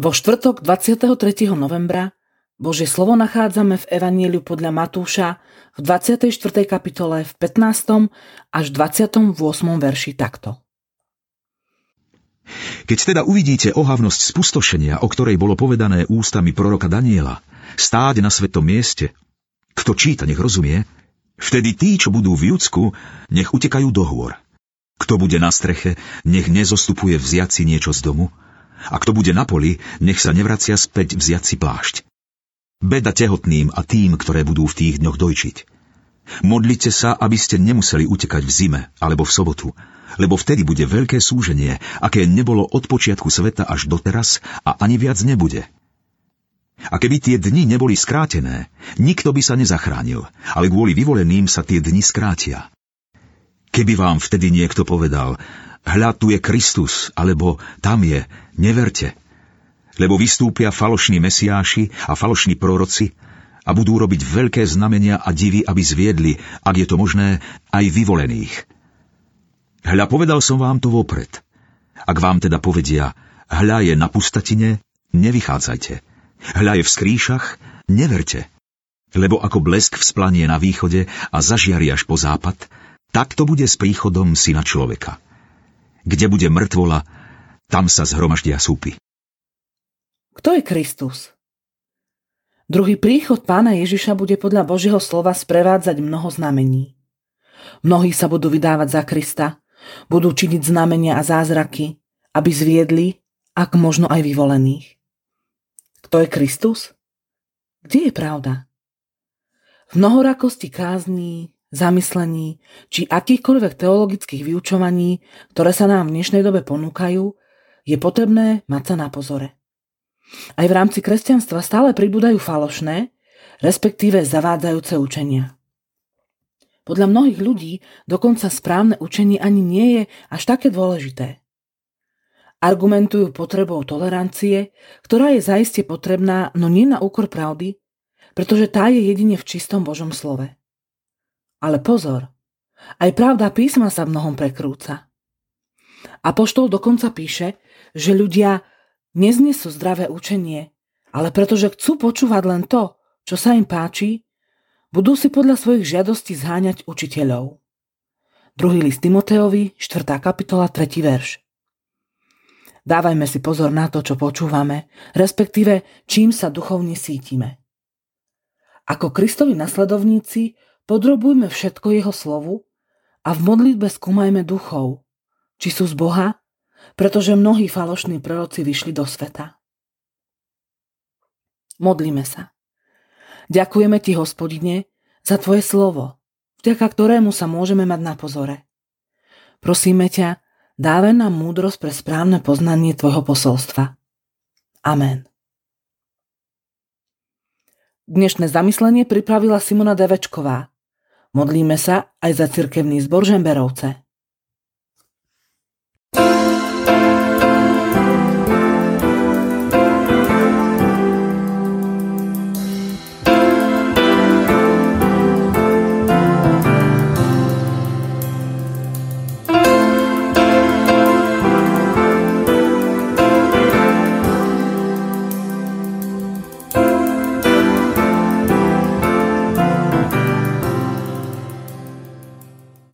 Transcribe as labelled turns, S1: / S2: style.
S1: Vo štvrtok 23. novembra Božie slovo nachádzame v Evanieliu podľa Matúša v 24. kapitole v 15. až 28. verši takto.
S2: Keď teda uvidíte ohavnosť spustošenia, o ktorej bolo povedané ústami proroka Daniela, stáť na svetom mieste, kto číta, nech rozumie, vtedy tí, čo budú v Judsku, nech utekajú do hôr. Kto bude na streche, nech nezostupuje vziať si niečo z domu, a kto bude na poli, nech sa nevracia späť vziať si plášť. Beda tehotným a tým, ktoré budú v tých dňoch dojčiť. Modlite sa, aby ste nemuseli utekať v zime alebo v sobotu, lebo vtedy bude veľké súženie, aké nebolo od počiatku sveta až doteraz a ani viac nebude. A keby tie dni neboli skrátené, nikto by sa nezachránil, ale kvôli vyvoleným sa tie dni skrátia. Keby vám vtedy niekto povedal, hľa tu je Kristus, alebo tam je, neverte. Lebo vystúpia falošní mesiáši a falošní proroci a budú robiť veľké znamenia a divy, aby zviedli, ak je to možné, aj vyvolených. Hľa povedal som vám to vopred. Ak vám teda povedia, hľa je na pustatine, nevychádzajte. Hľa je v skrýšach, neverte. Lebo ako blesk vzplanie na východe a zažiari až po západ, tak to bude s príchodom syna človeka. Kde bude mŕtvola, tam sa zhromaždia súpy.
S1: Kto je Kristus? Druhý príchod pána Ježiša bude podľa Božieho slova sprevádzať mnoho znamení. Mnohí sa budú vydávať za Krista, budú činiť znamenia a zázraky, aby zviedli, ak možno aj vyvolených. Kto je Kristus? Kde je pravda? V mnohorakosti kázní, zamyslení či akýchkoľvek teologických vyučovaní, ktoré sa nám v dnešnej dobe ponúkajú, je potrebné mať sa na pozore. Aj v rámci kresťanstva stále pribúdajú falošné, respektíve zavádzajúce učenia. Podľa mnohých ľudí dokonca správne učenie ani nie je až také dôležité. Argumentujú potrebou tolerancie, ktorá je zaiste potrebná, no nie na úkor pravdy, pretože tá je jedine v čistom Božom slove. Ale pozor, aj pravda písma sa mnohom prekrúca. Apoštol dokonca píše, že ľudia neznesú zdravé učenie, ale pretože chcú počúvať len to, čo sa im páči, budú si podľa svojich žiadostí zháňať učiteľov. Druhý list Timoteovi, 4. kapitola, 3. verš. Dávajme si pozor na to, čo počúvame, respektíve čím sa duchovne sítime. Ako Kristovi nasledovníci Podrobujme všetko jeho slovu a v modlitbe skúmajme duchov, či sú z Boha, pretože mnohí falošní proroci vyšli do sveta. Modlíme sa. Ďakujeme ti, hospodine, za tvoje slovo, vďaka ktorému sa môžeme mať na pozore. Prosíme ťa, dávaj nám múdrosť pre správne poznanie tvojho posolstva. Amen. Dnešné zamyslenie pripravila Simona Devečková. Modlíme sa aj za cirkevný zbor Žemberovce.